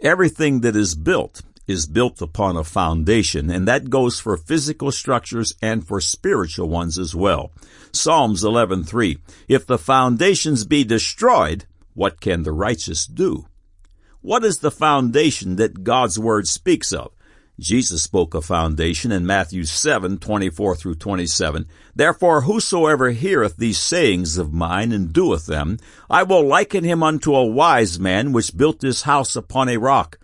Everything that is built is built upon a foundation, and that goes for physical structures and for spiritual ones as well. Psalms 11:3 If the foundations be destroyed, what can the righteous do? What is the foundation that God's word speaks of? Jesus spoke a foundation in Matthew 7, 24 through 27. Therefore, whosoever heareth these sayings of mine and doeth them, I will liken him unto a wise man which built his house upon a rock.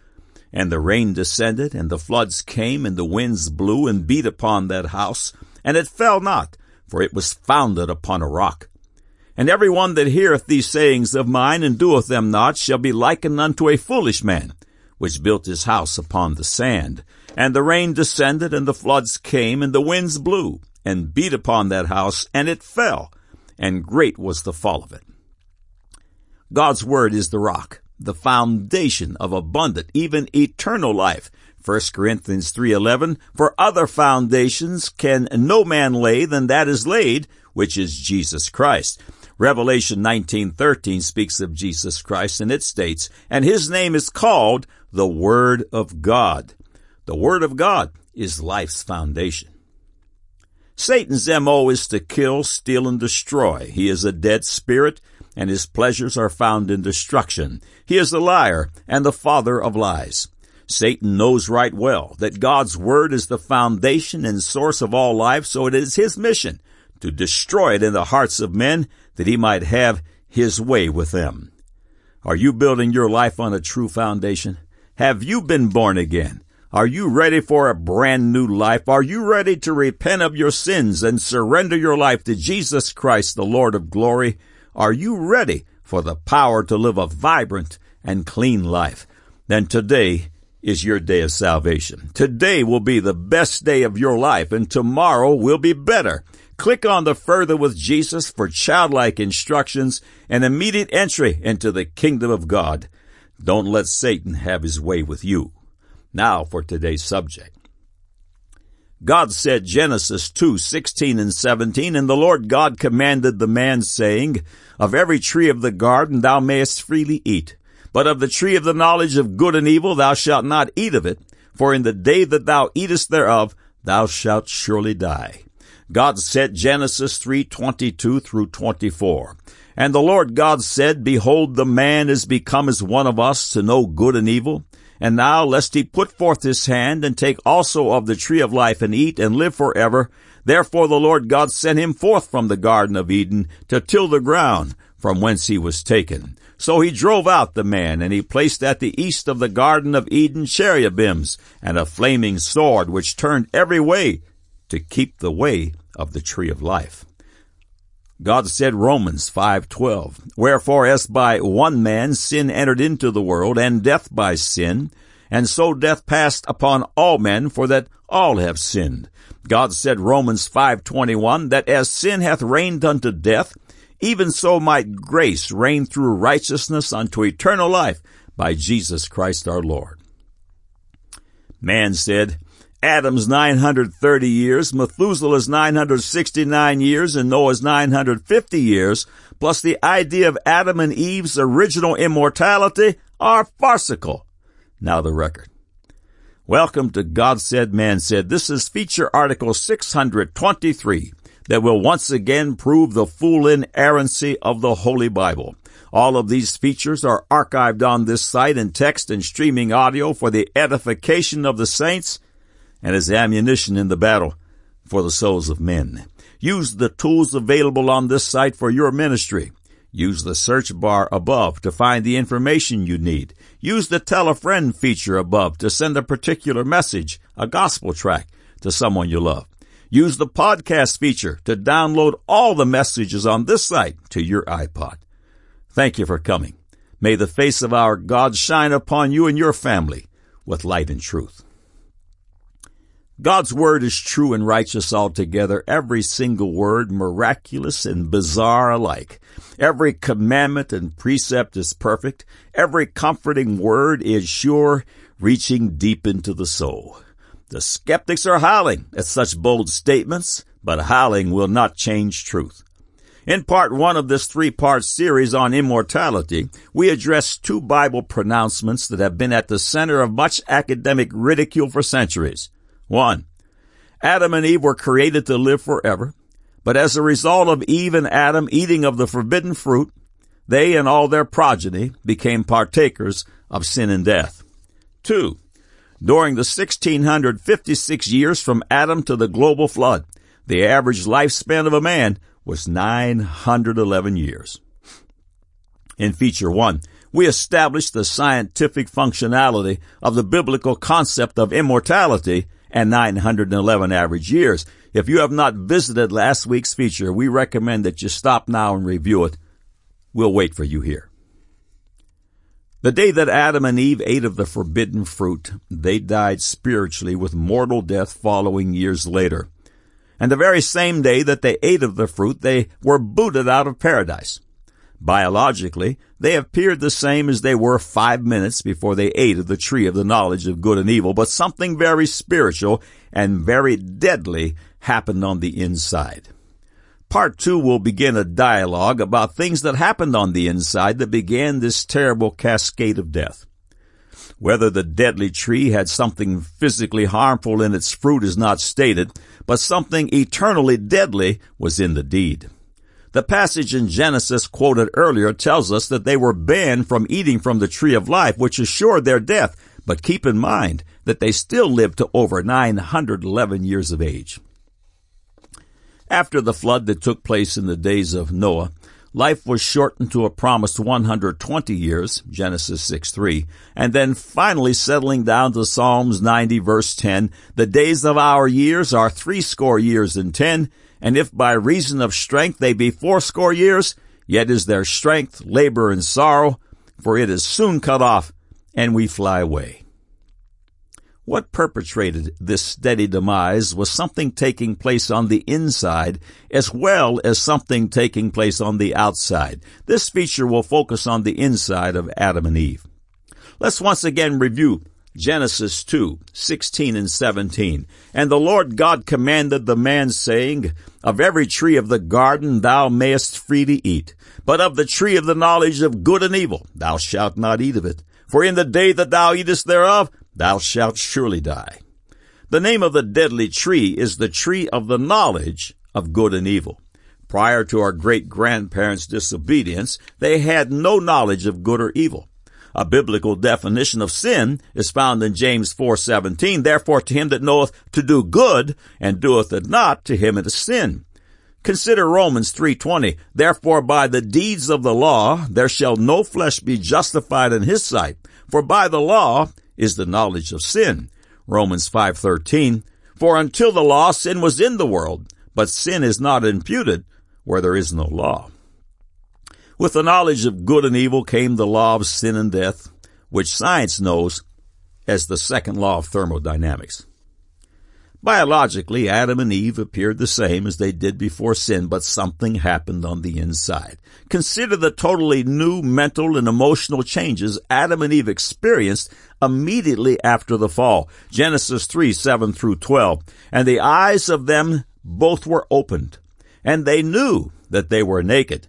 And the rain descended, and the floods came, and the winds blew and beat upon that house, and it fell not, for it was founded upon a rock. And every one that heareth these sayings of mine and doeth them not shall be likened unto a foolish man, which built his house upon the sand. And the rain descended, and the floods came, and the winds blew, and beat upon that house, and it fell, and great was the fall of it. God's word is the rock, the foundation of abundant, even eternal life. 1 Corinthians 3:11 For other foundations can no man lay than that is laid, which is Jesus Christ. Revelation 19:13 speaks of Jesus Christ and it states, "And his name is called the Word of God." The Word of God is life's foundation. Satan's MO is to kill, steal, and destroy. He is a dead spirit, and his pleasures are found in destruction. He is a liar and the father of lies. Satan knows right well that God's Word is the foundation and source of all life, so it is his mission to destroy it in the hearts of men that he might have his way with them. Are you building your life on a true foundation? Have you been born again? Are you ready for a brand new life? Are you ready to repent of your sins and surrender your life to Jesus Christ, the Lord of glory? Are you ready for the power to live a vibrant and clean life? Then today is your day of salvation. Today will be the best day of your life and tomorrow will be better. Click on the Further with Jesus for childlike instructions and immediate entry into the kingdom of God. Don't let Satan have his way with you. Now for today's subject. God said Genesis 2, 16 and 17, And the Lord God commanded the man, saying, Of every tree of the garden thou mayest freely eat, but of the tree of the knowledge of good and evil thou shalt not eat of it, for in the day that thou eatest thereof thou shalt surely die. God said Genesis 3:22 through 24. And the Lord God said, Behold, the man is become as one of us to know good and evil. And now, lest he put forth his hand and take also of the tree of life and eat and live forever, therefore the Lord God sent him forth from the garden of Eden to till the ground from whence he was taken. So he drove out the man, and he placed at the east of the garden of Eden cherubims and a flaming sword which turned every way to keep the way of the tree of life. God said Romans 5:12, Wherefore as by one man sin entered into the world and death by sin, and so death passed upon all men for that all have sinned. God said Romans 5:21 that as sin hath reigned unto death, even so might grace reign through righteousness unto eternal life by Jesus Christ our Lord. Man said, Adam's 930 years, Methuselah's 969 years, and Noah's 950 years, plus the idea of Adam and Eve's original immortality are farcical. Now the record. Welcome to God Said, Man Said. This is feature article 623 that will once again prove the full inerrancy of the Holy Bible. All of these features are archived on this site in text and streaming audio for the edification of the saints and as ammunition in the battle for the souls of men. Use the tools available on this site for your ministry. Use the search bar above to find the information you need. Use the tell a friend feature above to send a particular message, a gospel track, to someone you love. Use the podcast feature to download all the messages on this site to your iPod. Thank you for coming. May the face of our God shine upon you and your family with light and truth. God's word is true and righteous altogether, every single word miraculous and bizarre alike. Every commandment and precept is perfect. Every comforting word is sure, reaching deep into the soul. The skeptics are howling at such bold statements, but howling will not change truth. In part one of this three-part series on immortality, we address two Bible pronouncements that have been at the center of much academic ridicule for centuries. One, Adam and Eve were created to live forever, but as a result of Eve and Adam eating of the forbidden fruit, they and all their progeny became partakers of sin and death. Two, during the 1656 years from Adam to the global flood, the average lifespan of a man was 911 years. In feature one, we established the scientific functionality of the biblical concept of immortality and 911 average years. If you have not visited last week's feature, we recommend that you stop now and review it. We'll wait for you here. The day that Adam and Eve ate of the forbidden fruit, they died spiritually with mortal death following years later. And the very same day that they ate of the fruit, they were booted out of paradise. Biologically, they appeared the same as they were five minutes before they ate of the tree of the knowledge of good and evil, but something very spiritual and very deadly happened on the inside. Part two will begin a dialogue about things that happened on the inside that began this terrible cascade of death. Whether the deadly tree had something physically harmful in its fruit is not stated, but something eternally deadly was in the deed. The passage in Genesis quoted earlier tells us that they were banned from eating from the tree of life, which assured their death, but keep in mind that they still lived to over 911 years of age. After the flood that took place in the days of Noah, life was shortened to a promised 120 years, Genesis 6 3, and then finally settling down to Psalms 90 verse 10, the days of our years are threescore years and ten, and if by reason of strength they be fourscore years, yet is their strength labor and sorrow, for it is soon cut off, and we fly away. What perpetrated this steady demise was something taking place on the inside as well as something taking place on the outside. This feature will focus on the inside of Adam and Eve. Let's once again review Genesis 2, 16 and 17. And the Lord God commanded the man saying, Of every tree of the garden thou mayest freely eat, but of the tree of the knowledge of good and evil thou shalt not eat of it. For in the day that thou eatest thereof, thou shalt surely die. The name of the deadly tree is the tree of the knowledge of good and evil. Prior to our great grandparents' disobedience, they had no knowledge of good or evil. A biblical definition of sin is found in James 4:17. Therefore to him that knoweth to do good and doeth it not, to him it is sin. Consider Romans 3:20. Therefore by the deeds of the law there shall no flesh be justified in his sight, for by the law is the knowledge of sin. Romans 5:13 For until the law sin was in the world, but sin is not imputed where there is no law. With the knowledge of good and evil came the law of sin and death, which science knows as the second law of thermodynamics. Biologically, Adam and Eve appeared the same as they did before sin, but something happened on the inside. Consider the totally new mental and emotional changes Adam and Eve experienced immediately after the fall. Genesis 3, 7 through 12. And the eyes of them both were opened, and they knew that they were naked,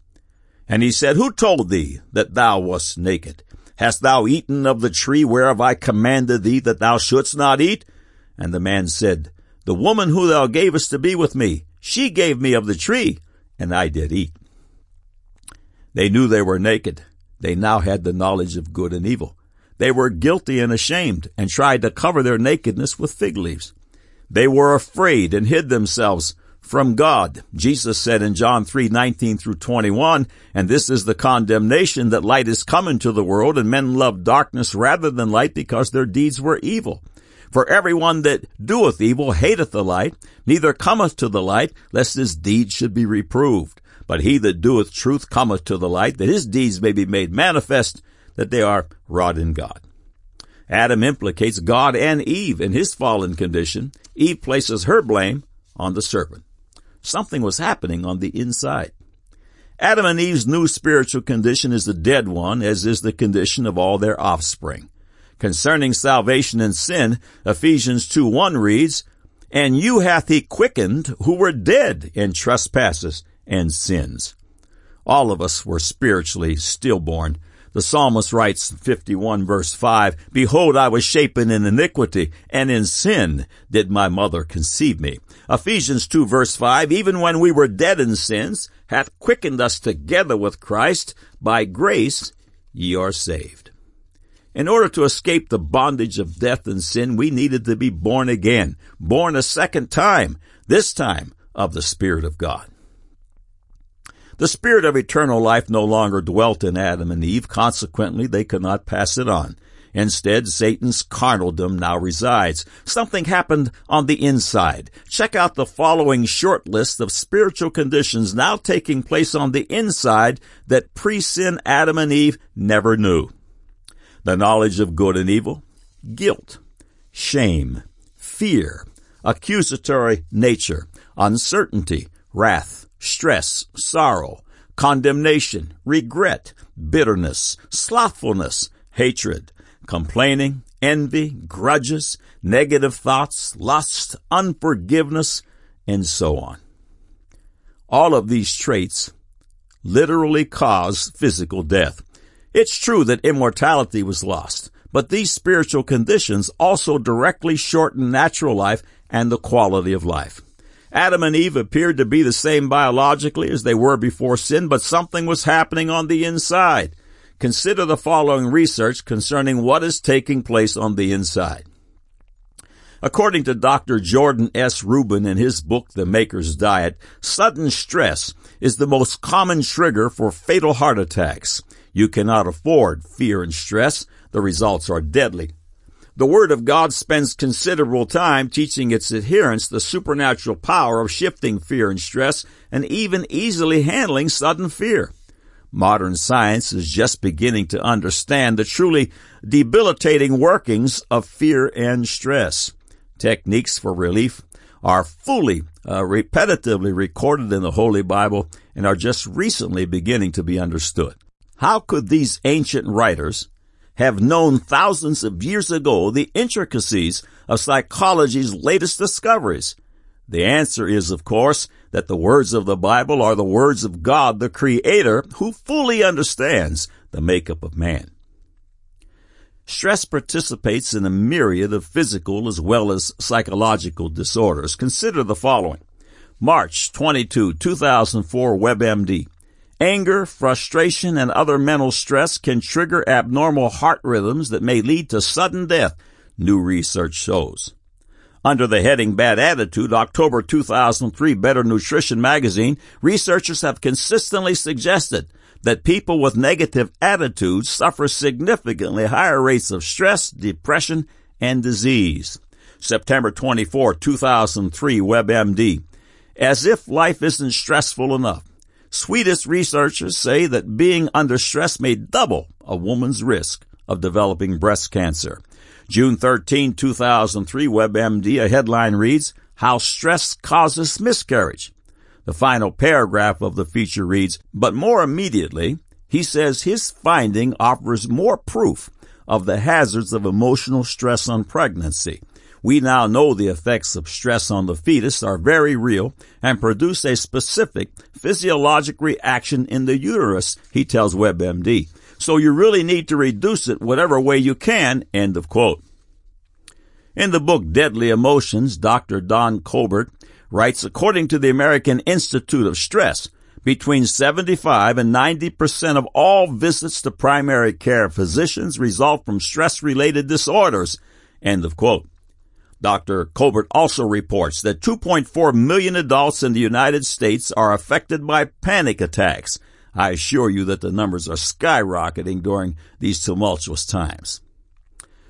And he said, Who told thee that thou wast naked? Hast thou eaten of the tree whereof I commanded thee that thou shouldst not eat? And the man said, The woman who thou gavest to be with me, she gave me of the tree, and I did eat. They knew they were naked. They now had the knowledge of good and evil. They were guilty and ashamed, and tried to cover their nakedness with fig leaves. They were afraid and hid themselves from God. Jesus said in John 3, 19 through 21, and this is the condemnation that light is come into the world and men love darkness rather than light because their deeds were evil. For everyone that doeth evil hateth the light, neither cometh to the light, lest his deeds should be reproved. But he that doeth truth cometh to the light, that his deeds may be made manifest, that they are wrought in God. Adam implicates God and Eve in his fallen condition. Eve places her blame on the serpent. Something was happening on the inside. Adam and Eve's new spiritual condition is the dead one, as is the condition of all their offspring. Concerning salvation and sin, Ephesians 2 1 reads, And you hath he quickened who were dead in trespasses and sins. All of us were spiritually stillborn the psalmist writes 51 verse 5, Behold, I was shapen in iniquity, and in sin did my mother conceive me. Ephesians 2 verse 5, Even when we were dead in sins, hath quickened us together with Christ. By grace ye are saved. In order to escape the bondage of death and sin, we needed to be born again, born a second time, this time of the Spirit of God. The spirit of eternal life no longer dwelt in Adam and Eve, consequently they could not pass it on. Instead, Satan's carnaldom now resides. Something happened on the inside. Check out the following short list of spiritual conditions now taking place on the inside that pre-sin Adam and Eve never knew. The knowledge of good and evil, guilt, shame, fear, accusatory nature, uncertainty, wrath, stress, sorrow, condemnation, regret, bitterness, slothfulness, hatred, complaining, envy, grudges, negative thoughts, lust, unforgiveness, and so on. All of these traits literally cause physical death. It's true that immortality was lost, but these spiritual conditions also directly shorten natural life and the quality of life. Adam and Eve appeared to be the same biologically as they were before sin, but something was happening on the inside. Consider the following research concerning what is taking place on the inside. According to Dr. Jordan S. Rubin in his book, The Maker's Diet, sudden stress is the most common trigger for fatal heart attacks. You cannot afford fear and stress. The results are deadly. The Word of God spends considerable time teaching its adherents the supernatural power of shifting fear and stress and even easily handling sudden fear. Modern science is just beginning to understand the truly debilitating workings of fear and stress. Techniques for relief are fully, uh, repetitively recorded in the Holy Bible and are just recently beginning to be understood. How could these ancient writers have known thousands of years ago the intricacies of psychology's latest discoveries? The answer is, of course, that the words of the Bible are the words of God, the Creator, who fully understands the makeup of man. Stress participates in a myriad of physical as well as psychological disorders. Consider the following. March 22, 2004 WebMD. Anger, frustration, and other mental stress can trigger abnormal heart rhythms that may lead to sudden death, new research shows. Under the heading Bad Attitude, October 2003 Better Nutrition magazine, researchers have consistently suggested that people with negative attitudes suffer significantly higher rates of stress, depression, and disease. September 24, 2003 WebMD. As if life isn't stressful enough. Swedish researchers say that being under stress may double a woman's risk of developing breast cancer. June 13, 2003, WebMD, a headline reads, How Stress Causes Miscarriage. The final paragraph of the feature reads, But more immediately, he says his finding offers more proof of the hazards of emotional stress on pregnancy. We now know the effects of stress on the fetus are very real and produce a specific physiologic reaction in the uterus, he tells WebMD. So you really need to reduce it whatever way you can, end of quote. In the book Deadly Emotions, Dr. Don Colbert writes, according to the American Institute of Stress, between 75 and 90% of all visits to primary care physicians result from stress related disorders. End of quote. Dr. Colbert also reports that 2.4 million adults in the United States are affected by panic attacks. I assure you that the numbers are skyrocketing during these tumultuous times.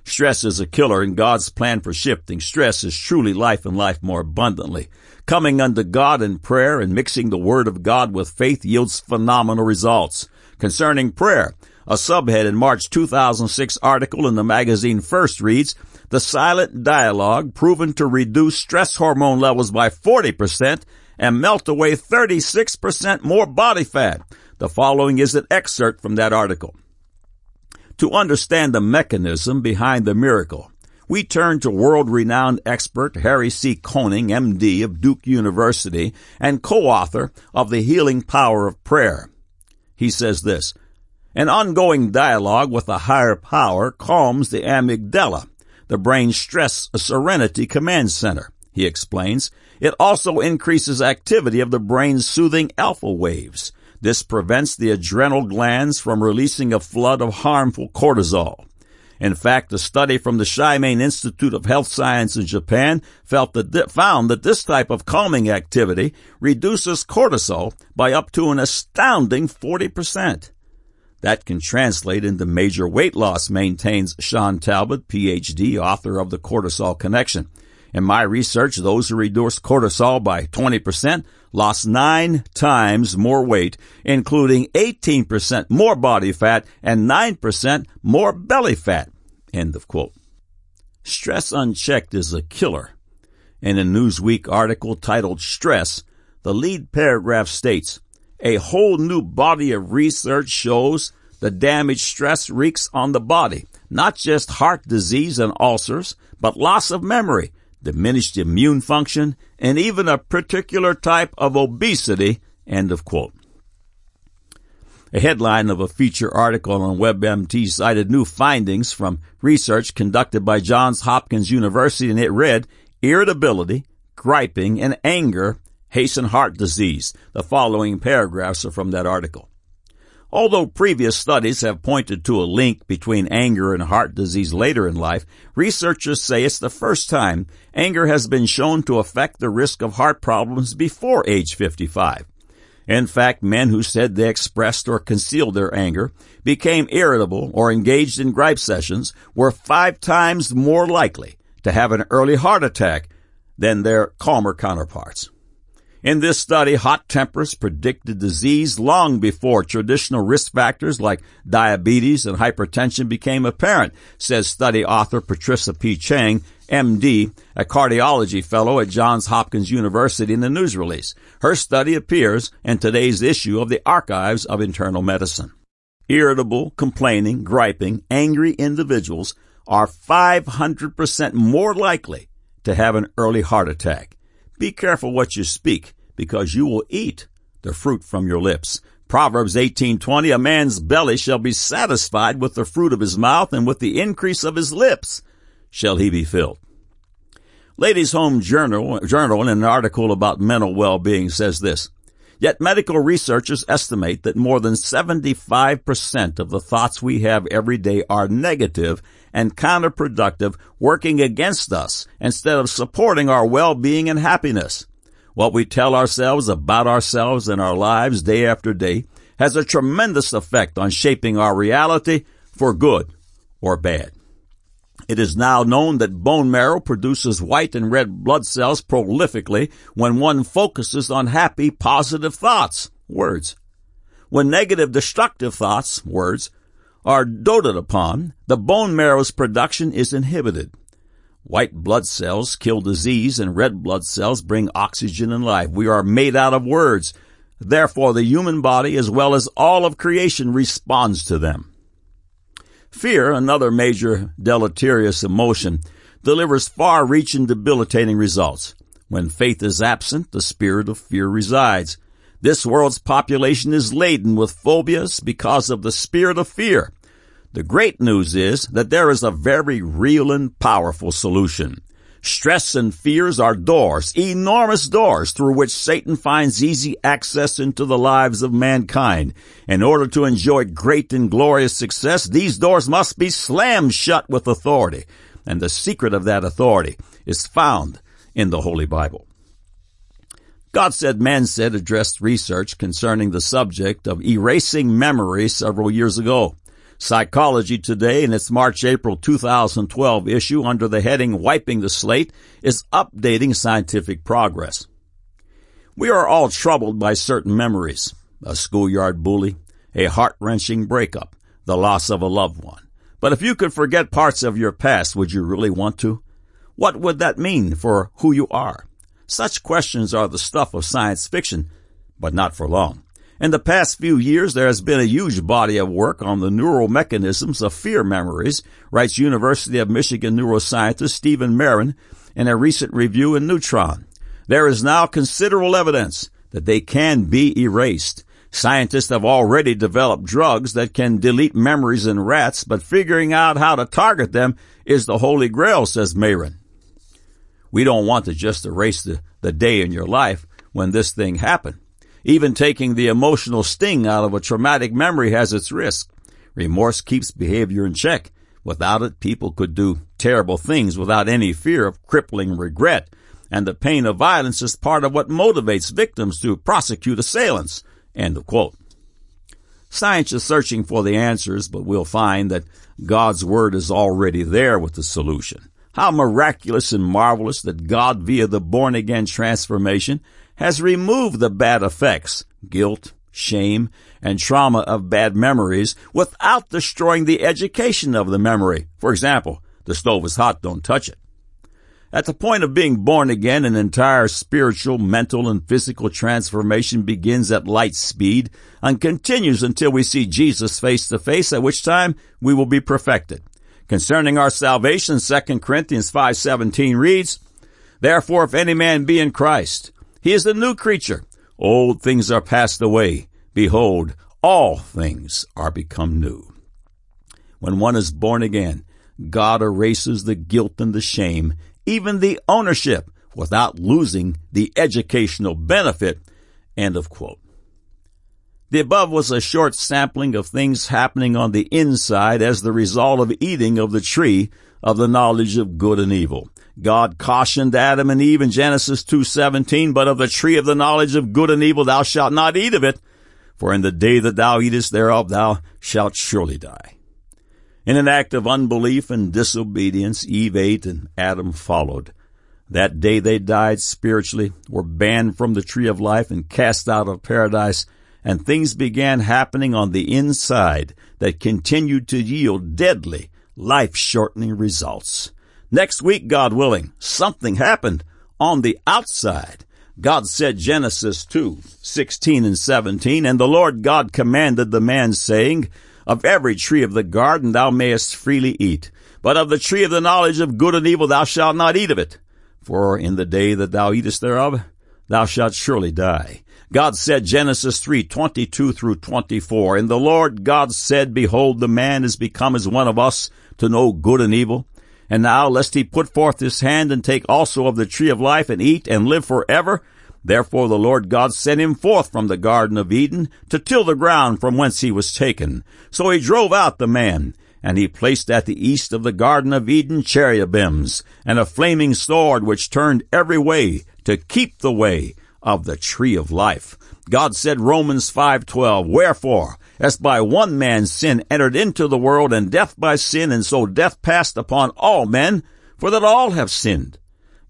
Stress is a killer and God's plan for shifting stress is truly life and life more abundantly. Coming unto God in prayer and mixing the Word of God with faith yields phenomenal results. Concerning prayer, a subhead in March 2006 article in the magazine First reads, The silent dialogue proven to reduce stress hormone levels by 40% and melt away 36% more body fat. The following is an excerpt from that article. To understand the mechanism behind the miracle, we turn to world-renowned expert Harry C. Koenig, MD of Duke University and co-author of The Healing Power of Prayer. He says this, an ongoing dialogue with a higher power calms the amygdala, the brain's stress serenity command center. He explains, it also increases activity of the brain's soothing alpha waves, this prevents the adrenal glands from releasing a flood of harmful cortisol. In fact, a study from the Shimane Institute of Health Science in Japan felt that found that this type of calming activity reduces cortisol by up to an astounding 40%. That can translate into major weight loss, maintains Shawn Talbott, PhD, author of The Cortisol Connection. In my research, those who reduced cortisol by 20% lost nine times more weight, including 18% more body fat and 9% more belly fat. End of quote. Stress unchecked is a killer. In a Newsweek article titled Stress, the lead paragraph states, a whole new body of research shows the damage stress wreaks on the body, not just heart disease and ulcers, but loss of memory, diminished immune function, and even a particular type of obesity, end of quote. A headline of a feature article on WebMD cited new findings from research conducted by Johns Hopkins University and it read, irritability, griping, and anger hasten heart disease. The following paragraphs are from that article. Although previous studies have pointed to a link between anger and heart disease later in life, researchers say it's the first time anger has been shown to affect the risk of heart problems before age 55. In fact, men who said they expressed or concealed their anger, became irritable, or engaged in gripe sessions were five times more likely to have an early heart attack than their calmer counterparts. In this study, hot tempers predicted disease long before traditional risk factors like diabetes and hypertension became apparent, says study author Patricia P. Chang, MD, a cardiology fellow at Johns Hopkins University in the news release. Her study appears in today's issue of the Archives of Internal Medicine. Irritable, complaining, griping, angry individuals are 500% more likely to have an early heart attack. Be careful what you speak, because you will eat the fruit from your lips. Proverbs 18:20 A man's belly shall be satisfied with the fruit of his mouth and with the increase of his lips shall he be filled. Ladies Home Journal, Journal in an article about mental well-being says this. Yet medical researchers estimate that more than 75% of the thoughts we have every day are negative and counterproductive, working against us instead of supporting our well-being and happiness. What we tell ourselves about ourselves and our lives day after day has a tremendous effect on shaping our reality for good or bad. It is now known that bone marrow produces white and red blood cells prolifically when one focuses on happy, positive thoughts, words. When negative, destructive thoughts, words, are doted upon, the bone marrow's production is inhibited. White blood cells kill disease and red blood cells bring oxygen and life. We are made out of words. Therefore, the human body as well as all of creation responds to them. Fear, another major deleterious emotion, delivers far-reaching debilitating results. When faith is absent, the spirit of fear resides. This world's population is laden with phobias because of the spirit of fear. The great news is that there is a very real and powerful solution. Stress and fears are doors, enormous doors through which Satan finds easy access into the lives of mankind. In order to enjoy great and glorious success, these doors must be slammed shut with authority. And the secret of that authority is found in the Holy Bible. God Said, Man Said addressed research concerning the subject of erasing memory several years ago. Psychology Today in its March-April 2012 issue under the heading Wiping the Slate is updating scientific progress. We are all troubled by certain memories. A schoolyard bully, a heart-wrenching breakup, the loss of a loved one. But if you could forget parts of your past, would you really want to? What would that mean for who you are? Such questions are the stuff of science fiction, but not for long. In the past few years, there has been a huge body of work on the neural mechanisms of fear memories, writes University of Michigan neuroscientist Stephen Maren in a recent review in Neuron. There is now considerable evidence that they can be erased. Scientists have already developed drugs that can delete memories in rats, but figuring out how to target them is the holy grail, says Maren. We don't want to just erase the, the day in your life when this thing happened. Even taking the emotional sting out of a traumatic memory has its risk. Remorse keeps behavior in check. Without it, people could do terrible things without any fear of crippling regret. And the pain of violence is part of what motivates victims to prosecute assailants. End of quote. Science is searching for the answers, but we'll find that God's Word is already there with the solution. How miraculous and marvelous that God, via the born again transformation, has removed the bad effects, guilt, shame, and trauma of bad memories without destroying the education of the memory. For example, the stove is hot, don't touch it. At the point of being born again, an entire spiritual, mental, and physical transformation begins at light speed and continues until we see Jesus face to face, at which time we will be perfected. Concerning our salvation, 2 Corinthians 5.17 reads, Therefore, if any man be in Christ, he is the new creature. Old things are passed away. Behold, all things are become new. When one is born again, God erases the guilt and the shame, even the ownership, without losing the educational benefit. End of quote. The above was a short sampling of things happening on the inside as the result of eating of the tree of the knowledge of good and evil. God cautioned Adam and Eve in Genesis 2:17, but of the tree of the knowledge of good and evil thou shalt not eat of it, for in the day that thou eatest thereof thou shalt surely die. In an act of unbelief and disobedience, Eve ate and Adam followed. That day they died spiritually, were banned from the tree of life and cast out of paradise, and things began happening on the inside that continued to yield deadly, life-shortening results. Next week, God willing, something happened on the outside. God said Genesis 2, 16 and 17, And the Lord God commanded the man, saying, Of every tree of the garden thou mayest freely eat, but of the tree of the knowledge of good and evil thou shalt not eat of it. For in the day that thou eatest thereof, thou shalt surely die. God said Genesis 3, 22 through 24, And the Lord God said, Behold, the man is become as one of us to know good and evil. And now, lest he put forth his hand and take also of the tree of life and eat and live forever, Therefore the Lord God sent him forth from the Garden of Eden to till the ground from whence he was taken. So he drove out the man, and he placed at the east of the Garden of Eden cherubims, and a flaming sword which turned every way to keep the way of the tree of life. God said Romans 5:12, Wherefore, as by one man sin entered into the world, and death by sin, and so death passed upon all men, for that all have sinned.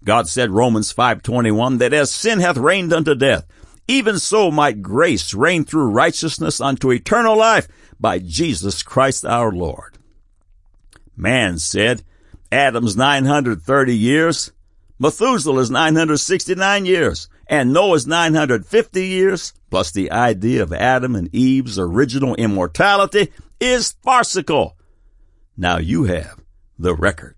God said Romans 5:21 that as sin hath reigned unto death, even so might grace reign through righteousness unto eternal life by Jesus Christ our Lord. Man said, Adam's 930 years, Methuselah's 969 years, and Noah's 950 years, plus the idea of Adam and Eve's original immortality, is farcical. Now you have the record.